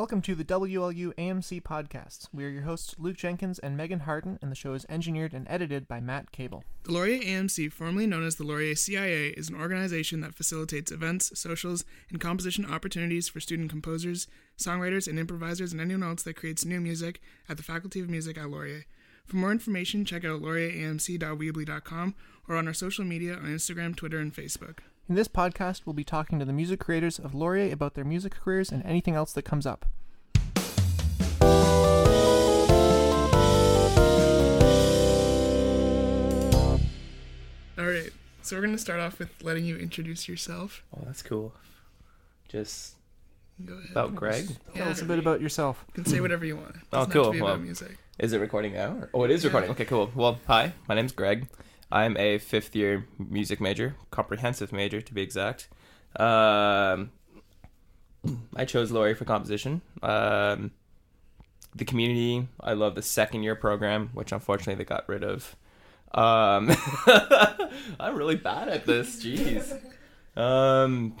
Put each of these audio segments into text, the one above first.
Welcome to the WLU AMC podcast. We are your hosts, Luke Jenkins and Megan Harden, and the show is engineered and edited by Matt Cable. The Laurier AMC, formerly known as the Laurier CIA, is an organization that facilitates events, socials, and composition opportunities for student composers, songwriters, and improvisers, and anyone else that creates new music at the Faculty of Music at Laurier. For more information, check out laurieramc.weebly.com or on our social media on Instagram, Twitter, and Facebook. In this podcast, we'll be talking to the music creators of Laurier about their music careers and anything else that comes up. All right, so we're going to start off with letting you introduce yourself. Oh, that's cool. Just Go ahead. about Greg. Tell Yeah. us a bit about yourself. You can say whatever you want. It Oh, doesn't have cool. To be Well, about music. Is it recording now? or- Oh, it is Yeah. recording. Okay, cool. Well, hi. My name's Greg. I'm a fifth year music major, comprehensive major to be exact. Um, I chose Laurier for composition. Um, the community. I love the second year program, which unfortunately they got rid of. Um, I'm really bad at this. Jeez. Um,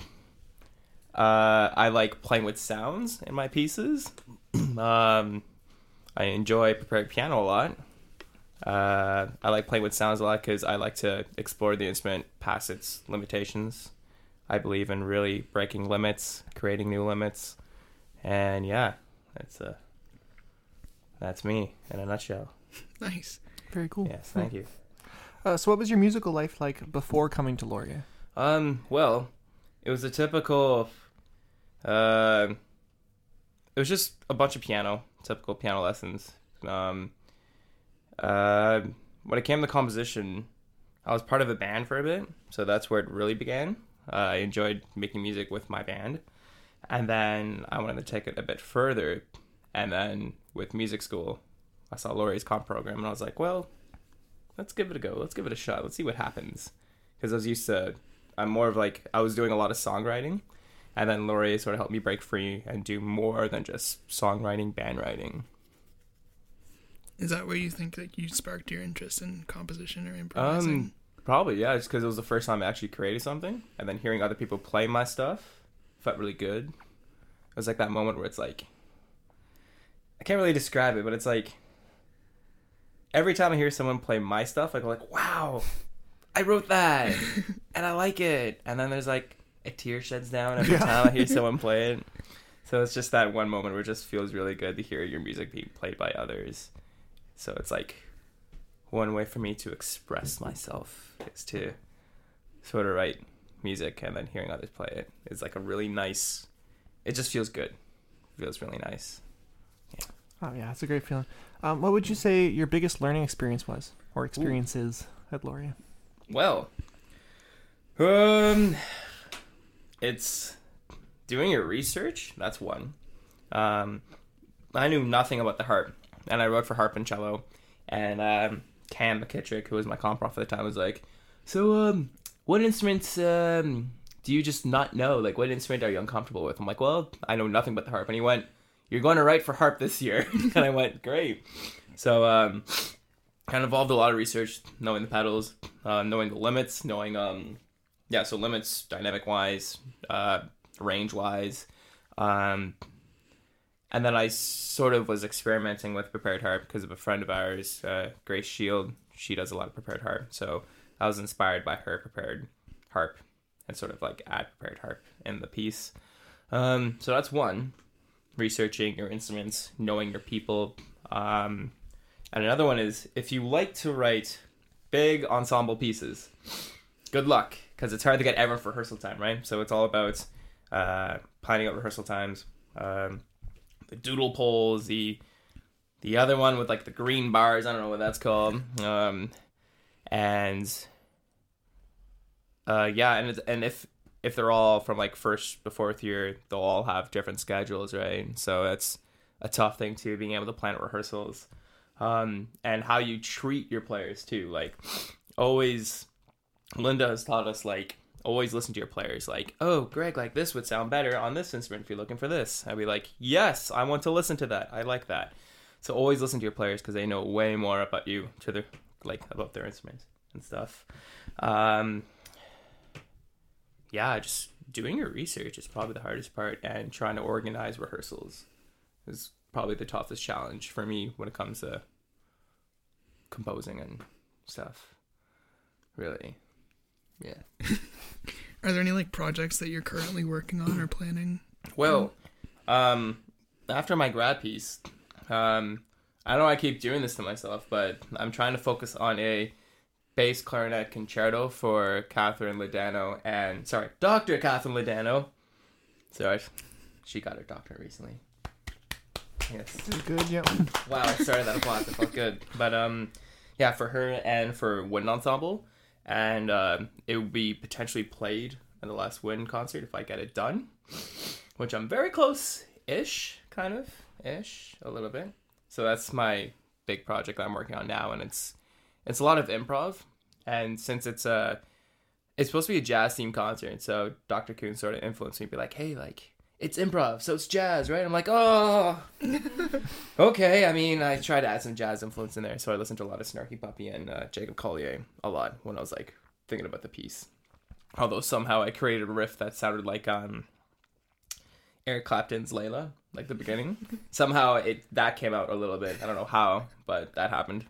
uh, I like playing with sounds in my pieces. um, I enjoy preparing piano a lot. Uh, I like playing with sounds a lot because I like to explore the instrument past its limitations. I believe in really breaking limits, creating new limits, and yeah, that's uh, that's me in a nutshell. Nice. Very cool. Yes, thank you. Uh, so, what was your musical life like before coming to Laurier? Um, well, it was a typical. Uh, it was just a bunch of piano, typical piano lessons. Um, uh, when it came to composition, I was part of a band for a bit, so that's where it really began. Uh, I enjoyed making music with my band, and then I wanted to take it a bit further. And then with music school, I saw Laurier's comp program, and I was like, well, let's give it a go. Let's give it a shot. Let's see what happens. Because I was used to, I'm more of like, I was doing a lot of songwriting, and then Laurie sort of helped me break free and do more than just songwriting, band writing. Is that where you think that you sparked your interest in composition or improvising? Um, probably yeah, just because it was the first time I actually created something, and then hearing other people play my stuff felt really good. It was like that moment where it's like, I can't really describe it, but it's like every time I hear someone play my stuff, I go like, "Wow, I wrote that, and I like it." And then there's like a tear sheds down every Yeah. time I hear someone play it. So it's just that one moment where it just feels really good to hear your music being played by others. So it's like one way for me to express myself is to sort of write music and then hearing others play it. Is like a really nice it just feels good. Feels really nice. Oh, yeah, it's a great feeling. Um, what would you say your biggest learning experience was, or experiences at Laurier? well um it's doing your research that's one. Um i knew nothing about the harp and i wrote for harp and cello. And um cam McKittrick, who was my comp prof at the time was like so um what instruments um do you just not know? Like what instrument are you uncomfortable with? I'm like well i know nothing but the harp. And he went you're going to write for harp this year. And i went great. So um kind of involved a lot of research knowing the pedals uh, knowing the limits knowing um yeah so limits dynamic wise uh range wise um and then i sort of was experimenting with prepared harp because of a friend of ours uh grace shield. She does a lot of prepared harp so i was inspired by her prepared harp and sort of like add prepared harp in the piece. Um so that's one researching your instruments knowing your people. Um and another one is if you like to write big ensemble pieces, good luck because it's hard to get ever rehearsal time, right? So it's all about uh, planning out rehearsal times, um, the doodle polls, the the other one with like the green bars. I don't know what that's called. Um, and uh, yeah, and and if if they're all from like first to fourth year, they'll all have different schedules, right? So it's a tough thing too, being able to plan rehearsals um, and how you treat your players too. Like always, Linda has taught us like always listen to your players. Like, oh, Greg, like this would sound better on this instrument if you're looking for this. I'd be like, yes, I want to listen to that. I like that. So always listen to your players because they know way more about you to their like about their instruments and stuff. Um, yeah, just doing your research is probably the hardest part, and trying to organize rehearsals is probably the toughest challenge for me when it comes to composing and stuff. Really, yeah. Are there any like projects that you're currently working on or planning? Well, um, after my grad piece, um, I don't know I keep doing this to myself, but I'm trying to focus on a bass clarinet concerto for Kathryn Ladano and sorry, Dr. Kathryn Ladano. Sorry, she got her doctorate recently. Yes. Good, yeah. Wow, I started that applause. It felt good. But um, yeah, for her and for Wind Ensemble, and um, it will be potentially played in the last Wind concert if I get it done, which I'm very close ish, kind of ish, a little bit. So that's my big project that I'm working on now, and it's it's a lot of improv, and since it's a it's supposed to be a jazz theme concert, so Dr. Kuhn sort of influenced me, be like, hey, like it's improv, so it's jazz, right? I'm like, oh, okay. I mean, I tried to add some jazz influence in there, so I listened to a lot of Snarky Puppy and uh, Jacob Collier a lot when I was like thinking about the piece. Although somehow I created a riff that sounded like um, Eric Clapton's Layla, like the beginning. somehow it that came out a little bit. I don't know how, but that happened.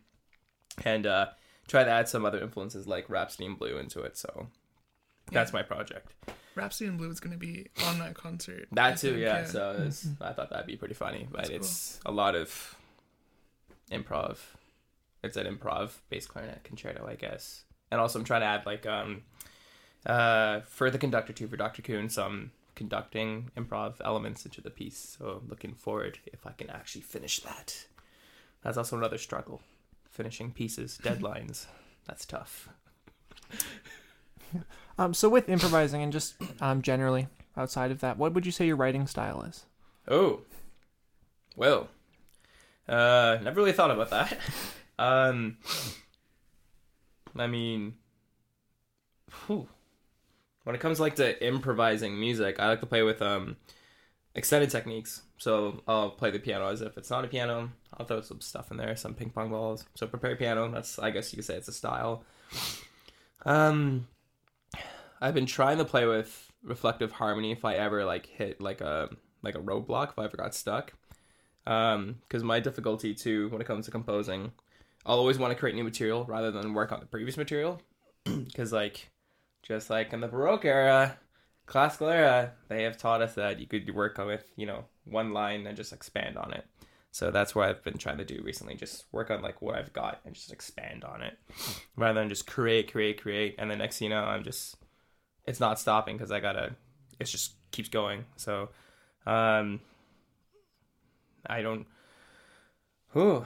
And uh, try to add some other influences like Rhapsody in Blue into it. So that's my project. Rhapsody in Blue is going to be on that concert. I That too, think, yeah. So it's, I thought that'd be pretty funny, but That's it's a lot of improv. It's an improv bass clarinet concerto, I guess. And also, I'm trying to add like um, uh, for the conductor too for Dr. Kuhn some conducting improv elements into the piece. So I'm looking forward if I can actually finish that. That's also another struggle, finishing pieces, deadlines. That's tough. Um, so with improvising and just um, generally outside of that, what would you say your writing style is? Oh, well, uh, never really thought about that. um, I mean, whew. when it comes like to improvising music, I like to play with um extended techniques. So I'll play the piano as if it's not a piano. I'll throw some stuff in there, some ping pong balls. So prepare piano. That's I guess you could say it's a style. Um, I've been trying to play with reflective harmony if I ever like hit like a like a roadblock if I ever got stuck. Um, because my difficulty too when it comes to composing, I'll always want to create new material rather than work on the previous material. Because like, just like in the Baroque era, classical era, they have taught us that you could work with you know one line and just expand on it. So that's what I've been trying to do recently. Just work on like what I've got and just expand on it, rather than just create, create, create, and the next you know, I'm just it's not stopping because I gotta. It just keeps going. So, um, I don't. Whew,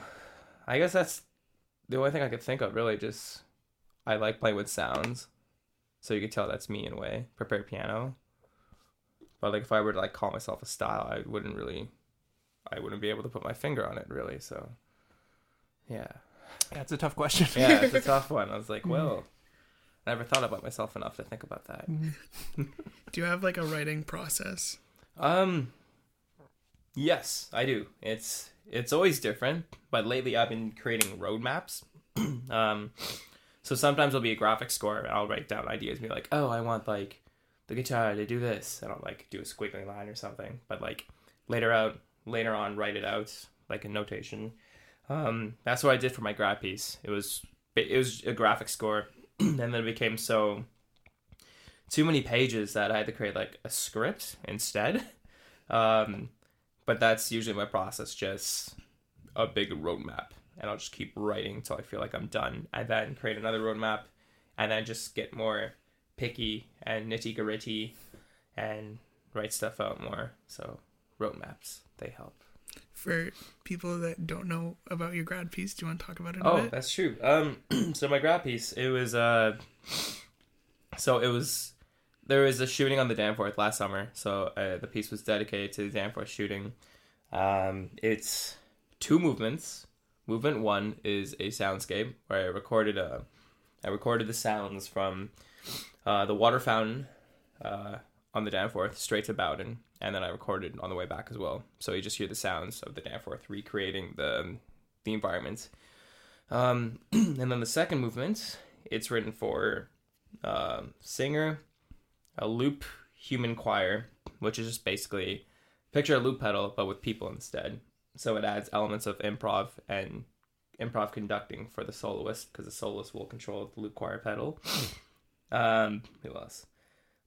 I guess that's the only thing I could think of. Really, just I like playing with sounds, so you could tell that's me in a way. Prepared piano, but like if I were to like call myself a style, I wouldn't really. I wouldn't be able to put my finger on it really. So, yeah, That's a tough question. yeah, it's a tough one. I was like, well, I never thought about myself enough to think about that. Do you have like a writing process? Um yes, I do. It's it's always different, but lately I've been creating roadmaps. um so sometimes it'll be a graphic score and I'll write down ideas and be like, "Oh, I want like the guitar to do this." And I'll like do a squiggly line or something. But like later out later on write it out like a notation. Um that's what I did for my grad piece. It was it was a graphic score and then it became so too many pages that I had to create like a script instead. Um, but that's usually my process, just a big roadmap, and I'll just keep writing until I feel like I'm done, and then create another roadmap, and then just get more picky and nitty gritty, and write stuff out more. So roadmaps they help. For people that don't know about your grad piece, do you want to talk about it Oh, that's true. Um, so my grad piece, it was uh, so it was there was a shooting on the Danforth last summer. So uh, the piece was dedicated to the Danforth shooting. Um, it's two movements. Movement one is a soundscape where I recorded a, I recorded the sounds from, uh, the water fountain, uh, on the Danforth straight to Bowden, and then I recorded on the way back as well. So you just hear the sounds of the Danforth recreating the the environment. Um, and then the second movement, it's written for uh, singer, a loop human choir, which is just basically picture a loop pedal but with people instead. So it adds elements of improv and improv conducting for the soloist because the soloist will control the loop choir pedal. um, who else?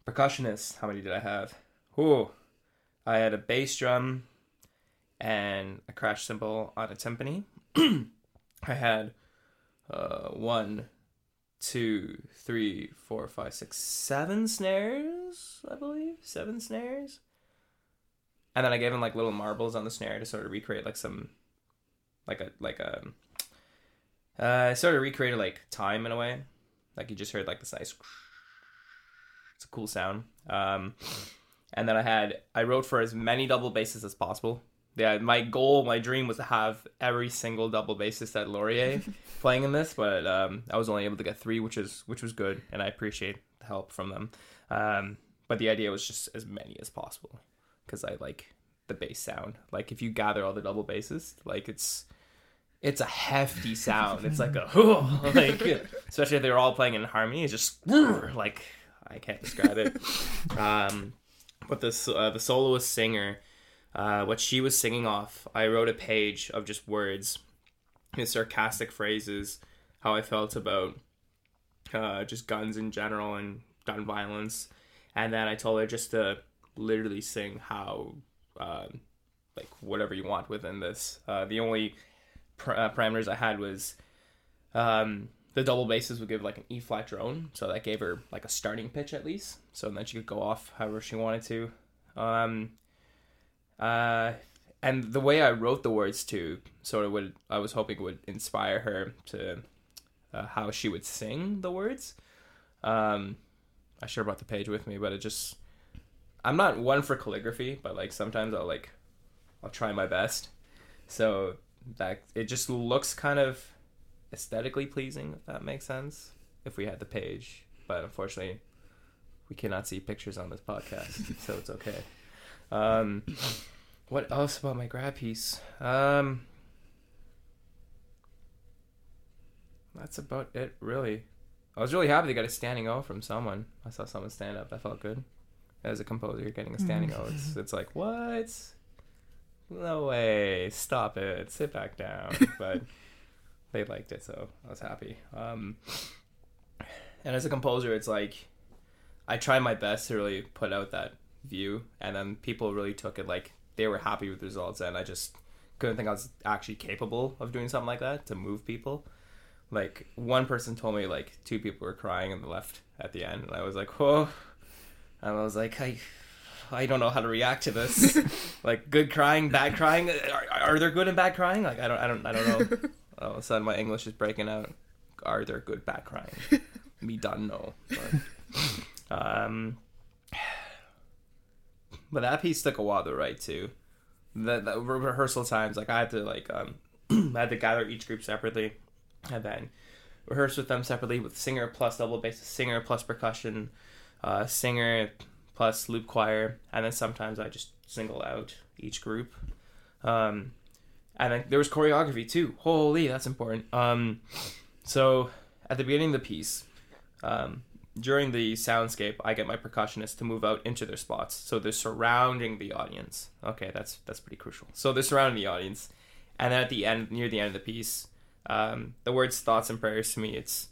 Percussionist. How many did I have? Ooh, I had a bass drum and a crash cymbal on a timpani. I had uh, one, two, three, four, five, six, seven snares, I believe. Seven snares. And then I gave him like little marbles on the snare to sort of recreate like some like a like a uh I sort of recreated like time in a way. Like you just heard like this nice it's a cool sound. Um and then I had I wrote for as many double basses as possible. Yeah, my goal, my dream was to have every single double bassist at Laurier playing in this, but um, I was only able to get three, which is which was good, and I appreciate the help from them. Um, but the idea was just as many as possible because I like the bass sound. Like if you gather all the double basses, like it's it's a hefty sound. It's like a like especially if they're all playing in harmony. It's just like I can't describe it. Um, but this uh, the soloist singer, uh, what she was singing off, I wrote a page of just words, his sarcastic phrases, how I felt about uh, just guns in general and gun violence, and then I told her just to literally sing how um, like whatever you want within this. Uh, the only pr- uh, parameters I had was um, the double basses would give like an E flat drone, so that gave her like a starting pitch at least. So then she could go off however she wanted to. Um, uh, and the way I wrote the words to sort of would I was hoping would inspire her to uh, how she would sing the words. Um, I sure brought the page with me, but it just I'm not one for calligraphy, but like sometimes I'll like I'll try my best. So that it just looks kind of aesthetically pleasing, if that makes sense. If we had the page, but unfortunately, we cannot see pictures on this podcast, so it's okay. Um, what else about my grab piece? Um, that's about it, really. I was really happy to get a standing O from someone. I saw someone stand up. That felt good. As a composer, you're getting a standing O. It's, it's like, what? No way. Stop it. Sit back down. But they liked it, so I was happy. Um, and as a composer, it's like I try my best to really put out that view, and then people really took it like they were happy with the results, and I just couldn't think I was actually capable of doing something like that to move people. Like one person told me like two people were crying on the left at the end, and I was like, whoa, and I was like, I. I don't know how to react to this. like good crying, bad crying. Are, are there good and bad crying? Like I don't, I don't, I don't know. All of a sudden, my English is breaking out. Are there good bad crying? Me done no. But, um, but that piece took a while to write too. The, the rehearsal times, like I had to like um, I had to gather each group separately, and then rehearse with them separately with singer plus double bass, singer plus percussion, uh, singer plus loop choir, and then sometimes I just single out each group. Um, and there was choreography too. Holy, that's important. Um, so at the beginning of the piece, um, during the soundscape, I get my percussionists to move out into their spots, so they're surrounding the audience. Okay, that's that's pretty crucial. So they're surrounding the audience, and then at the end, near the end of the piece, um, the words "thoughts and prayers" to me, it's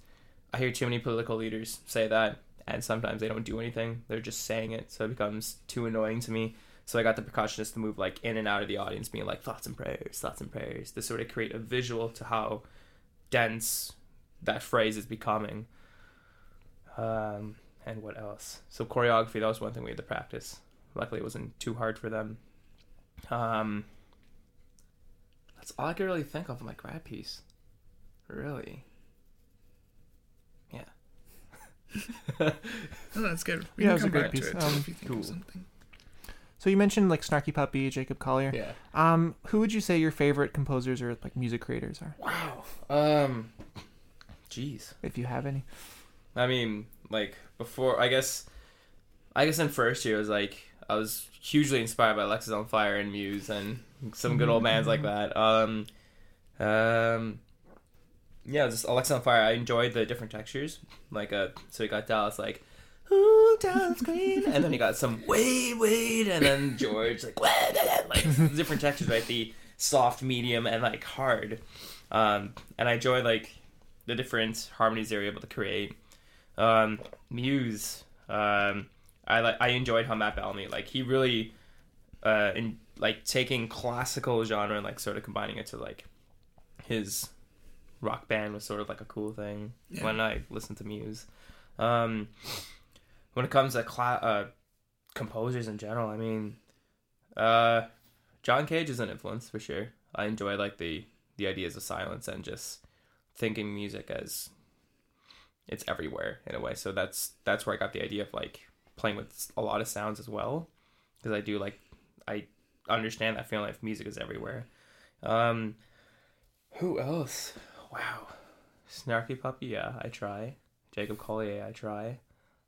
I hear too many political leaders say that, and sometimes they don't do anything; they're just saying it, so it becomes too annoying to me. So I got the percussionist to move like in and out of the audience, being like thoughts and prayers, thoughts and prayers, to sort of create a visual to how dense that phrase is becoming. Um, and what else? So choreography, that was one thing we had to practice. Luckily, it wasn't too hard for them. Um, that's all I could really think of in my grad piece. Really. Yeah. Oh, that's good. We Yeah, can it was a come back piece. to it Um, if you think cool. of something. So you mentioned like Snarky Puppy, Jacob Collier. yeah. Um, who would you say your favorite composers or like music creators are, Wow. Um. Jeez. if you have any? I mean, like before, I guess, I guess in first year, I was like, I was hugely inspired by Alexisonfire and Muse and some good old bands like that. Um, um, yeah, just Alexisonfire. I enjoyed the different textures. Like, uh, so we got Dallas like, Screen? And then you got some wait, wait, and then George like like different textures, right? The soft, medium, and like hard. Um, and I enjoy like the different harmonies they were able to create. Um, Muse, um, I like I enjoyed how Matt Bellamy like he really uh in like taking classical genre and like sort of combining it to like his rock band was sort of like a cool thing Yeah. when I listened to Muse. Um, when it comes to uh, composers in general, I mean, uh, John Cage is an influence for sure. I enjoy like the the ideas of silence and just thinking music as it's everywhere in a way. So that's that's where I got the idea of like playing with a lot of sounds as well, because I do like I understand that feeling of music is everywhere. Um, who else? Wow, Snarky Puppy. Yeah, I try. Jacob Collier. I try.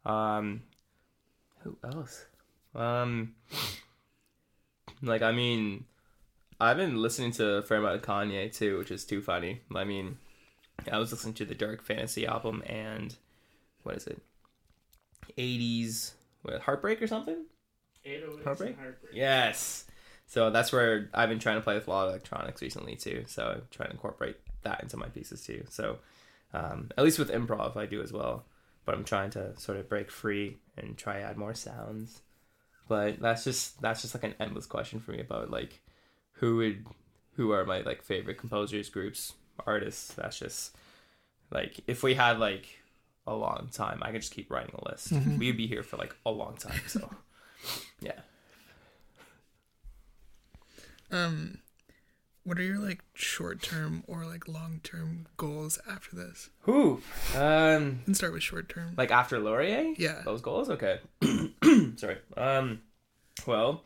Um, who else? Um, like I mean, I've been listening to a fair amount of Kanye too, which is too funny. I mean, I was listening to the Dark Fantasy album and what is it? 80s what, Heartbreak or something? Heartbreak? Yes. So that's where I've been trying to play with a lot of electronics recently too. So I'm trying to incorporate that into my pieces too. So um, at least with improv, I do as well. But I'm trying to sort of break free and try add more sounds. But that's just that's just like an endless question for me about like who would who are my like favorite composers, groups, artists. That's just like if we had like a long time, I could just keep writing a list. We'd be here for like a long time. So yeah. Um, what are your like short term or like long term goals after this? Who? Um, can start with short term. like after Laurier? Yeah. Those goals? Okay. Sorry. Um, well,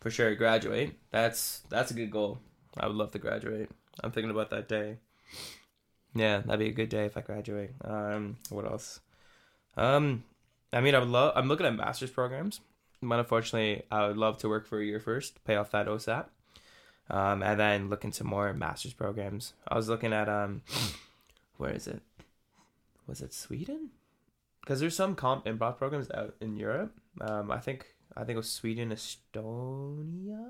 for sure, graduate. That's that's a good goal. I would love to graduate. I'm thinking about that day. Yeah, that'd be a good day if I graduate. Um, what else? Um, I mean, I would love. I'm looking at master's programs, but unfortunately, I would love to work for a year first, pay off that OSAP, um, and then look into more master's programs. I was looking at um, where is it? Was it Sweden? Because there's some comp improv programs out in Europe. Um, I think I think it was Sweden, Estonia,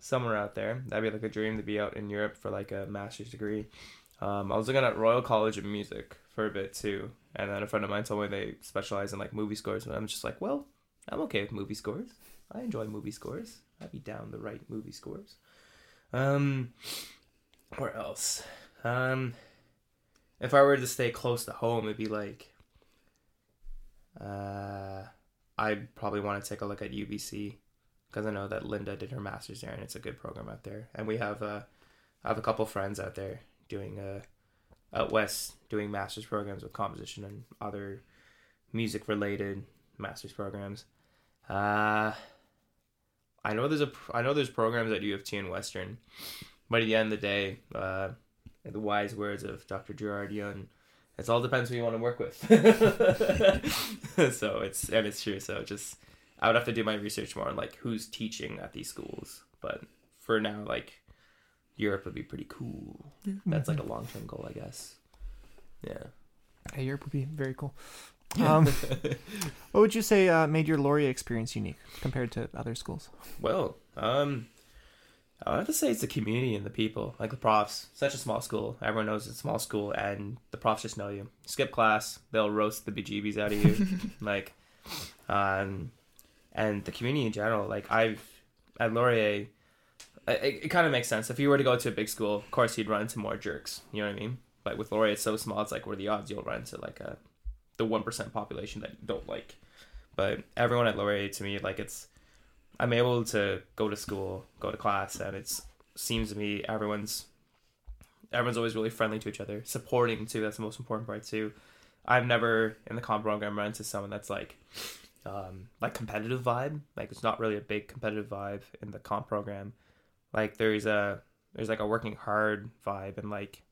somewhere out there. That'd be like a dream to be out in Europe for like a master's degree. Um, I was looking at Royal College of Music for a bit too, and then a friend of mine told me they specialize in like movie scores, and I'm just like, well, I'm okay with movie scores. I enjoy movie scores. I'd be down the right movie scores. Um, where else? Um, if I were to stay close to home, it'd be like, uh, I'd probably want to take a look at UBC because I know that Linda did her master's there, and it's a good program out there. And we have uh, I have a couple friends out there doing uh, out west doing master's programs with composition and other music related master's programs. Uh, I know there's a I know there's programs at U of T and Western, but at the end of the day, uh, in the wise words of Dr. Gerard Yun, it all depends who you want to work with. so it's and it's true. So just I would have to do my research more on like who's teaching at these schools. But for now, like Europe would be pretty cool. That's like a long term goal, I guess. Yeah. Hey, Europe would be very cool. Um, what would you say uh, made your Laurier experience unique compared to other schools? Well, um, I would have to say it's the community and the people, like the profs. Such a small school. Everyone knows it's a small school, and the profs just know you. Skip class, they'll roast the bejeebies out of you. like, um, and the community in general. Like I've at Laurier, it, it kind of makes sense. If you were to go to a big school, of course you'd run into more jerks. You know what I mean? But with Laurier, it's so small. It's like what are the odds you'll run into like a the one percent population that don't like. But everyone at Laurier, to me, like it's I'm able to go to school, go to class, and it's seems to me everyone's everyone's always really friendly to each other, supporting too. That's the most important part too. I've never in the comp program run into someone that's like um like competitive vibe. Like it's not really a big competitive vibe in the comp program. Like there's a there's like a working hard vibe and like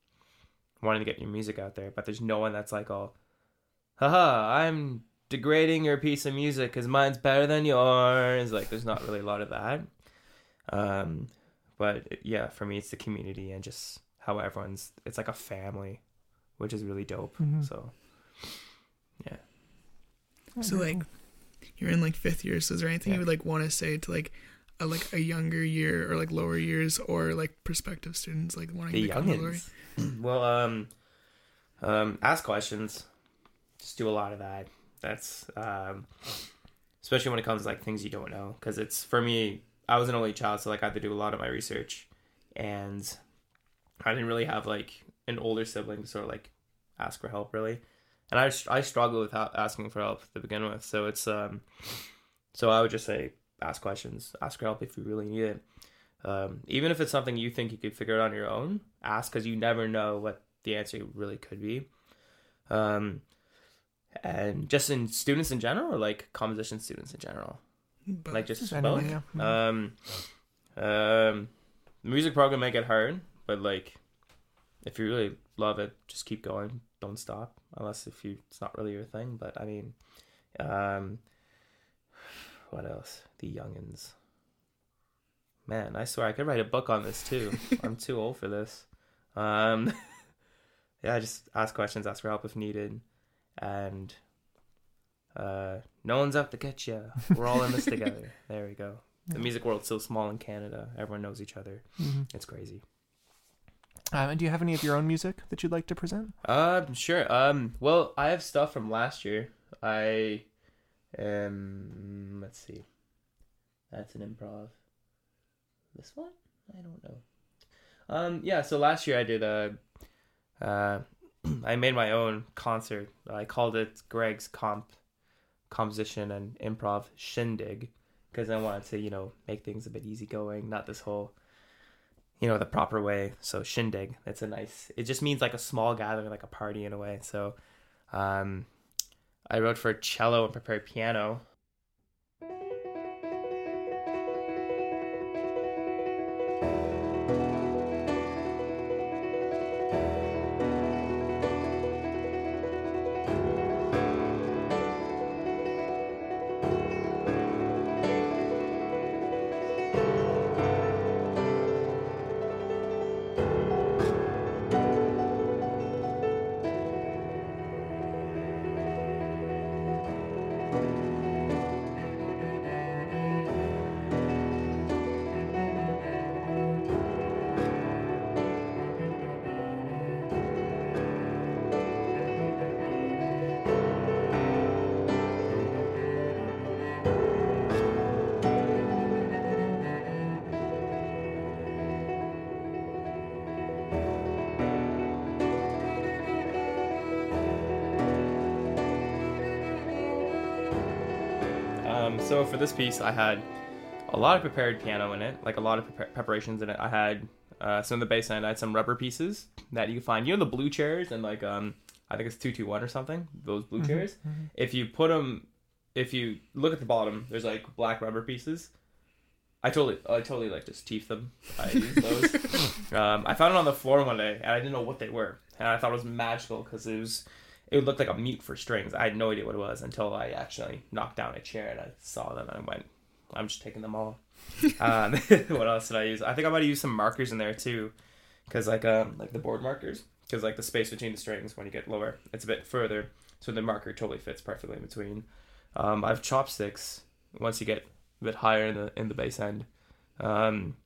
wanting to get your music out there, but there's no one that's like all haha, I'm degrading your piece of music because mine's better than yours. Like, there's not really a lot of that. Um, but yeah, for me, it's the community and just how everyone's. It's like a family, which is really dope. Mhm. So, yeah. So like, you're in like fifth year. So is there anything Yeah. you would like want to say to like a like a younger year or like lower years or like prospective students like wanting The to become a lawyer? youngins. well, um, um, ask questions. Just do a lot of that. That's um, especially when it comes to like things you don't know. Because it's for me, I was an only child, so like I had to do a lot of my research, and I didn't really have like an older sibling to sort of like ask for help really. And I I struggle with asking for help to begin with. So it's um, so I would just say ask questions, ask for help if you really need it. Um, even if it's something you think you could figure out on your own, ask because you never know what the answer really could be. Um, and just in students in general, or like composition students in general, But like just Just both. yeah. Mhm. Um, um, the music program may get hard, but like, if you really love it, just keep going. Don't stop, unless if you it's not really your thing. But I mean, um, what else? The youngins. Man, I swear I could write a book on this too. I'm too old for this. Um, yeah, just ask questions, ask for help if needed, and uh, no one's out to get you. We're all in this together. There we go. The music world's so small in Canada. Everyone knows each other. Mhm. It's crazy. Um, and do you have any of your own music that you'd like to present? Um, sure. Um, well, I have stuff from last year. I, um, let's see. That's an improv. This one? I don't know. Um, yeah. So last year I did a, uh, I made my own concert. I called it Greg's Comp, Composition and Improv Shindig, because I wanted to, you know, make things a bit easygoing, not this whole you know the proper way. So shindig it's a nice it just means like a small gathering like a party in a way. So um i wrote for cello and prepared piano so for this piece, I had a lot of prepared piano in it, like a lot of prepar- preparations in it. I had uh, some of the bass end. I had some rubber pieces that you find. You know the blue chairs and like um, I think it's two two one or something. Those blue Mhm, chairs. mhm. If you put them, if you look at the bottom, there's like black rubber pieces. I totally, I totally like just teeth them. I use those. um, I found it on the floor one day, and I didn't know what they were, and I thought it was magical because it was, it looked like a mute for strings. I had no idea what it was until I actually knocked down a chair and I saw them, and I went, I'm just taking them all. um, what else did I use? I think I might have used some markers in there too, because like um like the board markers, because like the space between the strings when you get lower, it's a bit further, so the marker totally fits perfectly in between. Um, I have chopsticks. Once you get a bit higher in the in the bass end, um,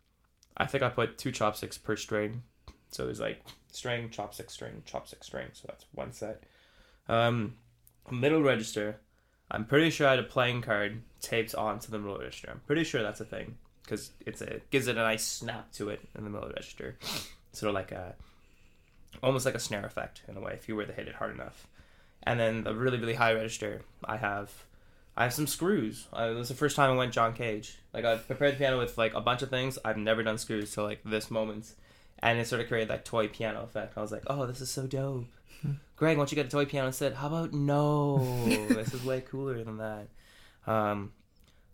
I think I put two chopsticks per string, so there's like string, chopstick, string, chopstick, string. So that's one set. Um, middle register. I'm pretty sure I had a playing card taped onto the middle register. I'm pretty sure that's a thing because it's a gives it a nice snap to it in the middle register, sort of like a almost like a snare effect in a way if you were to hit it hard enough. And then the really really high register, I have I have some screws. Uh, this is the first time I went John Cage. Like I've prepared the piano with like a bunch of things. I've never done screws till like this moment, and it sort of created that toy piano effect. I was like, oh, this is so dope. Greg, why don't you get a toy piano said, How about no? this is way cooler than that. Um,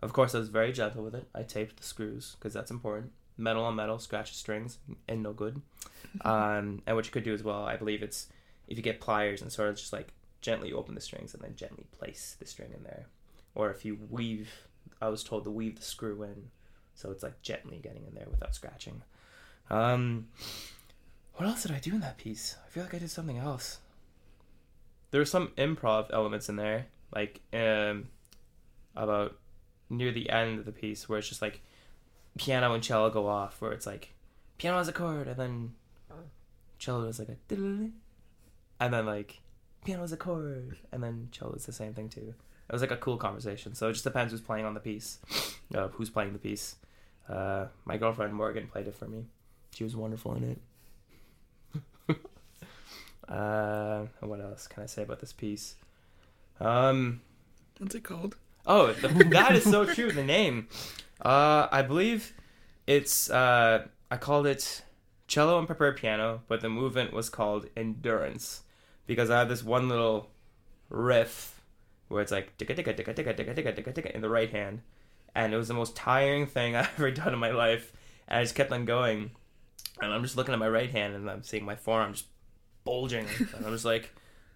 of course, I was very gentle with it. I taped the screws because that's important. Metal on metal, scratch the strings, and no good. Um, and what you could do as well, I believe it's if you get pliers and sort of just like gently open the strings and then gently place the string in there, or if you weave, I was told to weave the screw in, so it's like gently getting in there without scratching. Um, what else did I do in that piece? I feel like I did something else. There were some improv elements in there. like um, about near the end of the piece where it's just like piano and cello go off, where it's like piano has a chord and then cello is like a and then like piano has a chord and then cello is the same thing too. It was like a cool conversation. So it just depends who's playing on the piece, uh, who's playing the piece. Uh, my girlfriend Morgan played it for me. She was wonderful in it. Uh, what else can I say about this piece? Um, What's it called? oh, the, that is so true. The name, uh, I believe it's. Uh, I called it cello and prepared piano, but the movement was called endurance because I had this one little riff where it's like ticka ticka ticka ticka ticka ticka ticka ticka in the right hand, and it was the most tiring thing I've ever done in my life, and I just kept on going, and I'm just looking at my right hand and I'm seeing my forearm just bulging, and I was like,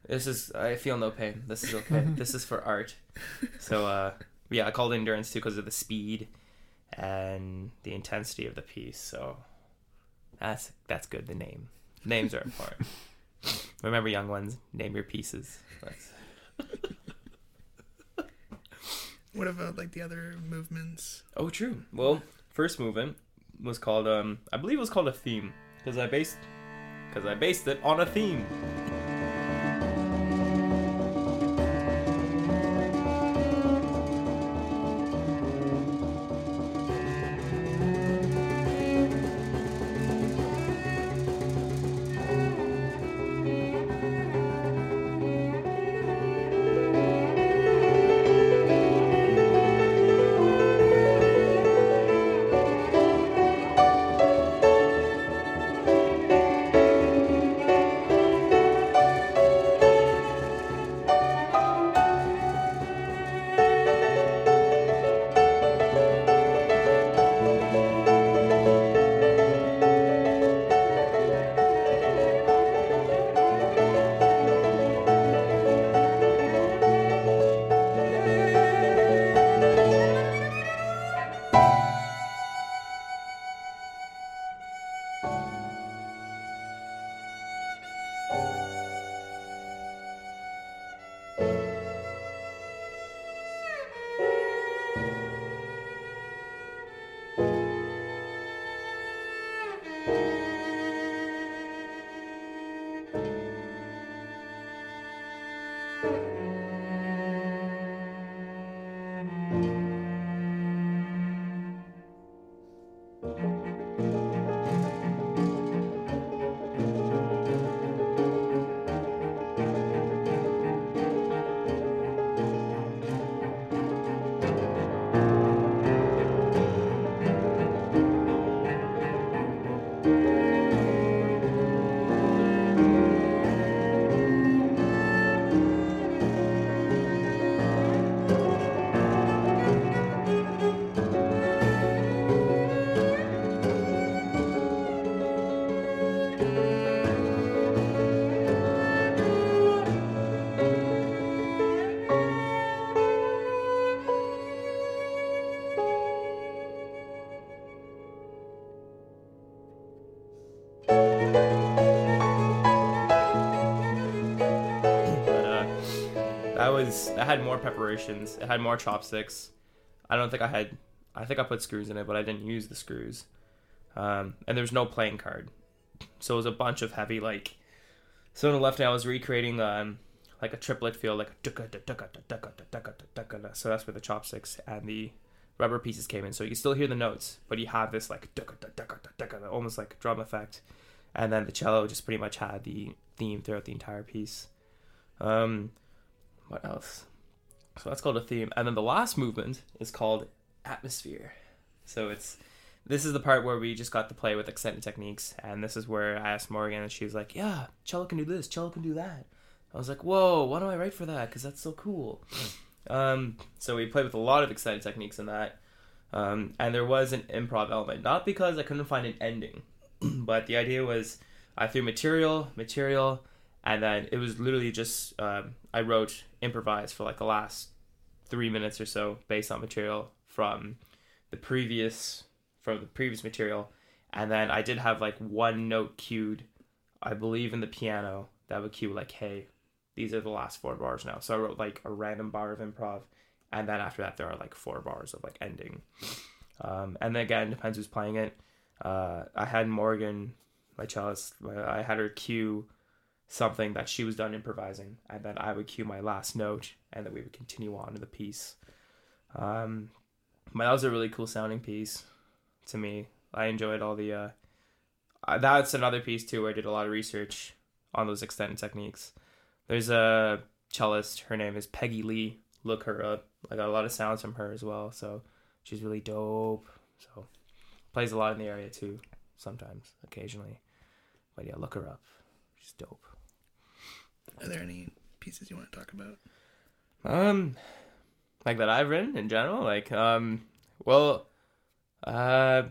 this is I feel no pain. This is okay. this is for art. So uh, yeah, I called endurance too because of the speed and the intensity of the piece. So that's that's good. The name names are important. Remember, young ones, name your pieces. That's, What about like the other movements? oh, true. Well, first movement was called um I believe it was called a theme because I based because I based it on a theme. Was I had more preparations. It had more chopsticks. I don't think I had. I think I put screws in it, but I didn't use the screws. Um, and was no playing card, so it was a bunch of heavy like. So on the left hand, I was recreating um, like a triplet feel, like. So that's where the chopsticks and the rubber pieces came in. So you can still hear the notes, but you have this like almost like drum effect. And then the cello just pretty much had the theme throughout the entire piece. Um, what else? So that's called a theme, and then the last movement is called atmosphere. So it's this is the part where we just got to play with extended techniques, and this is where I asked Morgan, and she was like, "Yeah, cello can do this, cello can do that." I was like, "Whoa, why don't I write for that? Because that's so cool." um, so we played with a lot of extended techniques in that, um, and there was an improv element, not because I couldn't find an ending, but the idea was I threw material, material, and then it was literally just um, I wrote improvised for like the last three minutes or so based on material from the previous from the previous material, and then I did have like one note cued, I believe in the piano that would cue like hey, these are the last four bars now. So I wrote like a random bar of improv, and then after that there are like four bars of like ending. Um, and then again depends who's playing it. Uh, I had Morgan, my cellist. I had her cue something that she was done improvising, and then I would cue my last note, and then we would continue on to the piece. Um, but that was a really cool sounding piece to me. I enjoyed all the. Uh, uh, that's another piece too where I did a lot of research on those extended techniques. There's a cellist. Her name is Peggy Lee. Look her up. I got a lot of sounds from her as well. So she's really dope. So plays a lot in the area too. Sometimes, occasionally. But yeah, look her up. She's dope. Are there any pieces you want to talk about? Um, like that I've written in general. Like, um, well, uh,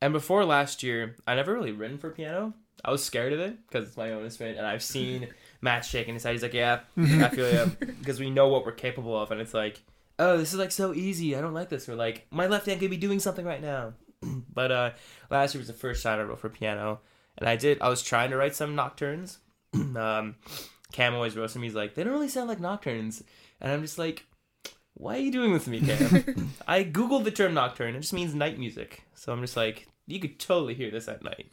and before last year, I never really written for piano. I was scared of it because it's my own instrument, and I've seen Matt shaking his head. He's like, "Yeah, I feel you," because we know what we're capable of, and it's like, "Oh, this is like so easy. I don't like this." Or like, my left hand could be doing something right now. but uh, last year was the first time I wrote for piano, and I did. I was trying to write some nocturnes. um, Cam always roasted me. He's like, "They don't really sound like nocturnes," and I'm just like, "Why are you doing this to me, Cam?" I googled the term nocturne. It just means night music. So I'm just like, you could totally hear this at night.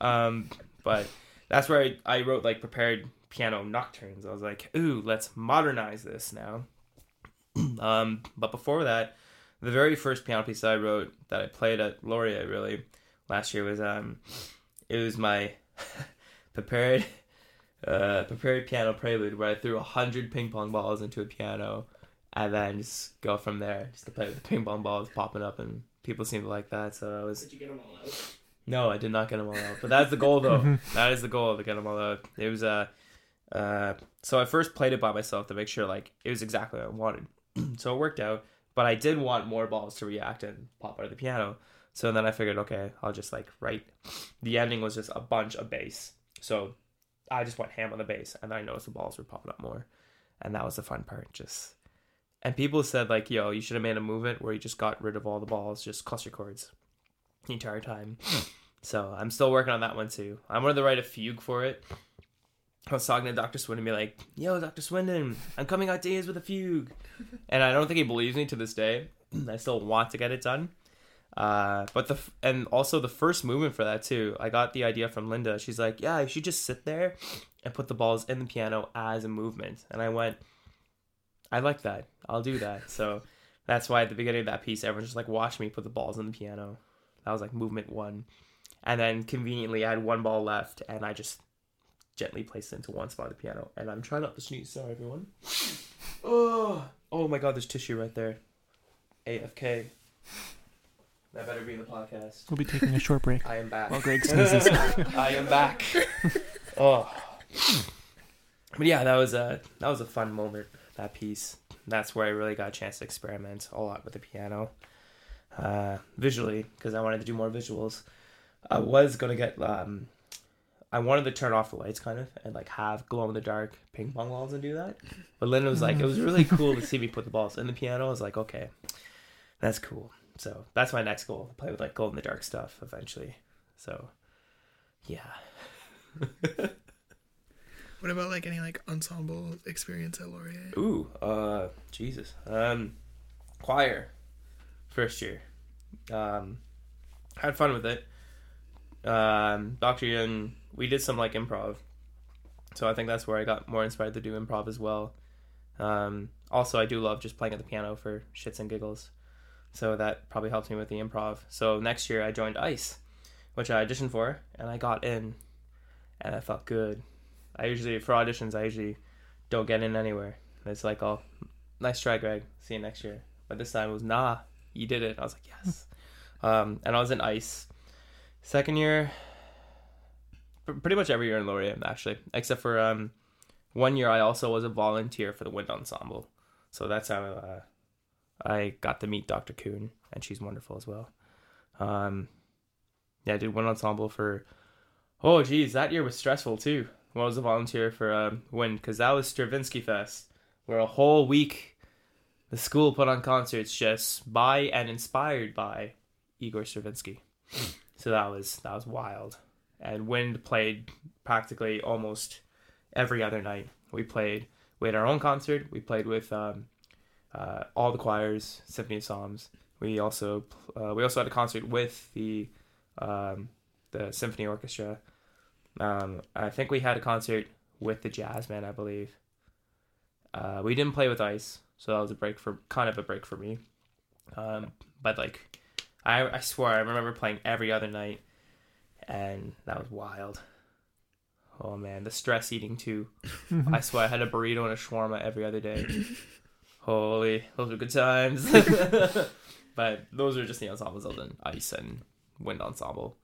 Um, but that's where I, I wrote like prepared piano nocturnes. I was like, ooh, let's modernize this now. um, but before that, the very first piano piece I wrote that I played at Laurier really last year was um, it was my prepared uh prepared piano prelude where I threw a hundred ping pong balls into a piano and then just go from there just to play with the ping pong balls popping up and people seem to like that so I was Did you get them all out? no, I did not get them all out. But that's the goal, though. that is the goal to get them all out. It was uh, uh, so I first played it by myself to make sure like it was exactly what I wanted. so it worked out. But I did want more balls to react and pop out of the piano. So then I figured, okay, I'll just like write. The ending was just a bunch of bass. So I just went ham on the bass, and then I noticed the balls were popping up more, and that was the fun part. Just and people said like, yo, you should have made a movement where you just got rid of all the balls, just cluster chords the entire time. So I'm still working on that one too. I'm to write a fugue for it. I was talking to Dr. Swindon, be like, "Yo, Dr. Swindon, I'm coming out to with a fugue," and I don't think he believes me to this day. I still want to get it done. Uh, but the and also the first movement for that too. I got the idea from Linda. She's like, "Yeah, you should just sit there and put the balls in the piano as a movement." And I went, "I like that. I'll do that." So that's why at the beginning of that piece, everyone's just like, "Watch me put the balls in the piano." That was like movement one. And then conveniently, I had one ball left, and I just gently placed it into one spot of the piano. And I'm trying not to sneeze. Sorry, everyone. Oh, oh my God! There's tissue right there. AFK. That better be the podcast. We'll be taking a short break I am back. while Greg sneezes. I am back. oh. But yeah, that was a that was a fun moment. That piece. That's where I really got a chance to experiment a lot with the piano, uh, visually, because I wanted to do more visuals. I was gonna get um, I wanted to turn off the lights kind of and like have glow in the dark ping pong balls and do that. But Linda was like, it was really cool to see me put the balls in the piano. I was like, okay, that's cool. So that's my next goal: play with like glow in the dark stuff eventually. So, yeah. What about like any like ensemble experience at Laurier? Ooh, uh, Jesus. Um, choir, first year. Um, had fun with it. Um, Doctor Yun, we did some like improv, so I think that's where I got more inspired to do improv as well. Um, also, I do love just playing at the piano for shits and giggles, so that probably helped me with the improv. So next year I joined Ice, which I auditioned for, and I got in, and I felt good. I usually for auditions I usually don't get in anywhere. It's like, oh, nice try, Greg. See you next year. But this time it was, nah, you did it. I was like, yes. um, and I was in ice. Second year, pr- pretty much every year in Laurier, actually, except for um, one year I also was a volunteer for the wind ensemble. So that's how uh, I got to meet Dr. Kuhn, and she's wonderful as well. Um, yeah, I did one ensemble for, oh, geez, that year was stressful too. When I was a volunteer for um, wind, because that was Stravinsky Fest where a whole week the school put on concerts just by and inspired by Igor Stravinsky. so that was that was wild. And Wind played practically almost every other night. We played. We had our own concert. We played with um, uh, all the choirs, Symphony of Psalms. We also uh, we also had a concert with the um, the symphony orchestra. Um, I think we had a concert with the jazz band, I believe. Uh, we didn't play with ice, so that was a break for kind of a break for me. Um, but like, I I swear I remember playing every other night, and that was wild. Oh man, the stress eating too. I swear I had a burrito and a shawarma every other day. Holy, those were good times. but those are just the ensembles other than ice and wind ensemble.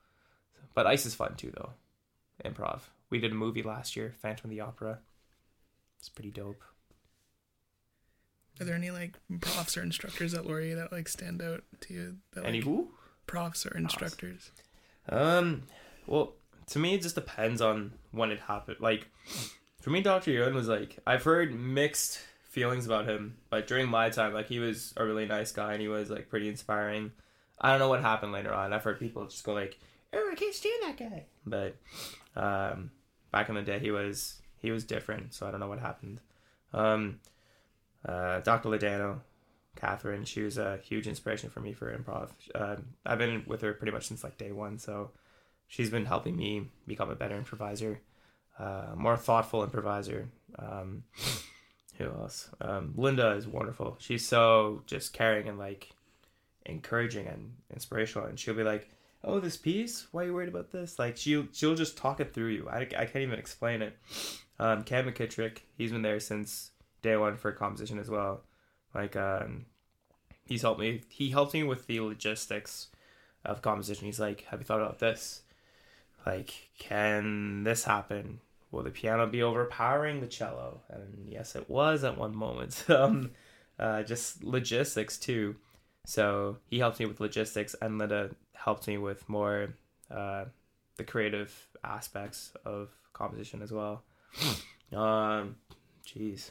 But ice is fun too, though. Improv. We did a movie last year, Phantom of the Opera. It's pretty dope. Are there any like profs or instructors at Laurier that like stand out to you? That, like, Any who? profs or instructors? Um, well, to me, it just depends on when it happened. Like, for me, Dr. Yun was like, I've heard mixed feelings about him, but during my time, like, he was a really nice guy and he was, like, pretty inspiring. I don't know what happened later on. I've heard people just go, like, oh, I can't stand that guy. But, um, back in the day, he was, he was different, so I don't know what happened. Um, uh, Dr. Ladano, Kathryn, she was a huge inspiration for me for improv. Um, I've been with her pretty much since like day one, so she's been helping me become a better improviser, uh, more thoughtful improviser. Um, who else? Um, Linda is wonderful. She's so just caring and like encouraging and inspirational, and she'll be like, "Oh, this piece? Why are you worried about this?" Like she'll she'll just talk it through you. I, I can't even explain it. Um, Cam McKittrick, he's been there since day one for composition as well. Like um, he's helped me. He helped me with the logistics of composition. He's like, "Have you thought about this? Like, can this happen? Will the piano be overpowering the cello?" And yes, it was at one moment. um, uh, just logistics too. So he helped me with logistics, and Linda helped me with more uh, the creative aspects of composition as well. um, jeez.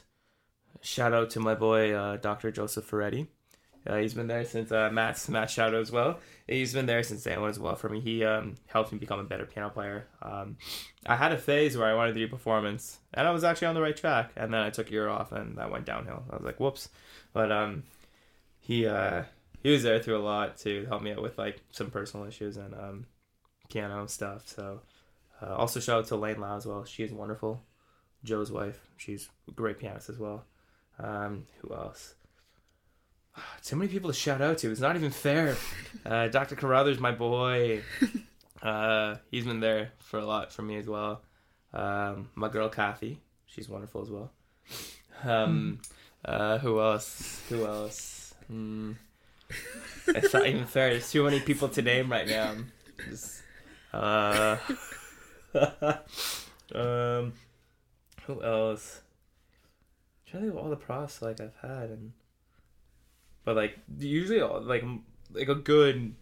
Shout out to my boy uh, Dr. Joseph Ferretti. Uh, he's been there since uh, Matt's Matt Shadow as well. He's been there since day one as well for me. He um, helped me become a better piano player. Um, I had a phase where I wanted to do performance, and I was actually on the right track. And then I took a year off, and that went downhill. I was like, whoops. But um, he uh, he was there through a lot to help me out with like some personal issues and um, piano stuff. So uh, also shout out to Lane Lau as well. She is wonderful. Joe's wife. She's a great pianist as well. Um, who else? Too many people to shout out to. It's not even fair. Uh, Dr. Carruthers, my boy. Uh, he's been there for a lot for me as well. Um, my girl Kathy, she's wonderful as well. Um, uh, who else? Who else? Hmm. It's not even fair. There's too many people to name right now. Just, uh, um, who else? I'm trying to think of all the pros like I've had and but like usually like like a good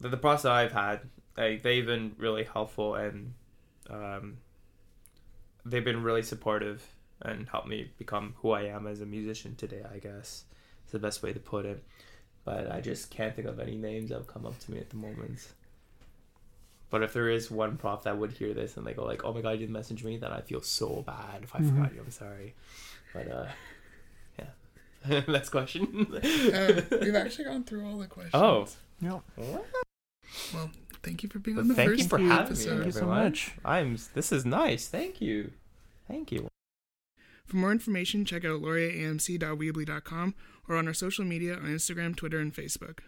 the, the that I've had like they've been really helpful and um they've been really supportive and helped me become who I am as a musician today I guess is the best way to put it. But I just can't think of any names that have come up to me at the moment. But if there is one prof that would hear this and they go like oh my god you didn't message me then I feel so bad if I Mhm. forgot you I'm sorry. But uh yeah next question Uh, we've actually gone through all the questions. Oh. Yeah. Well, thank you for being Well, on the thank first you for having episodes. me. Thank you so much. I'm. This is nice. Thank you. Thank you. For more information, check out lauriamc.weebly.com or on our social media on Instagram, Twitter, and Facebook.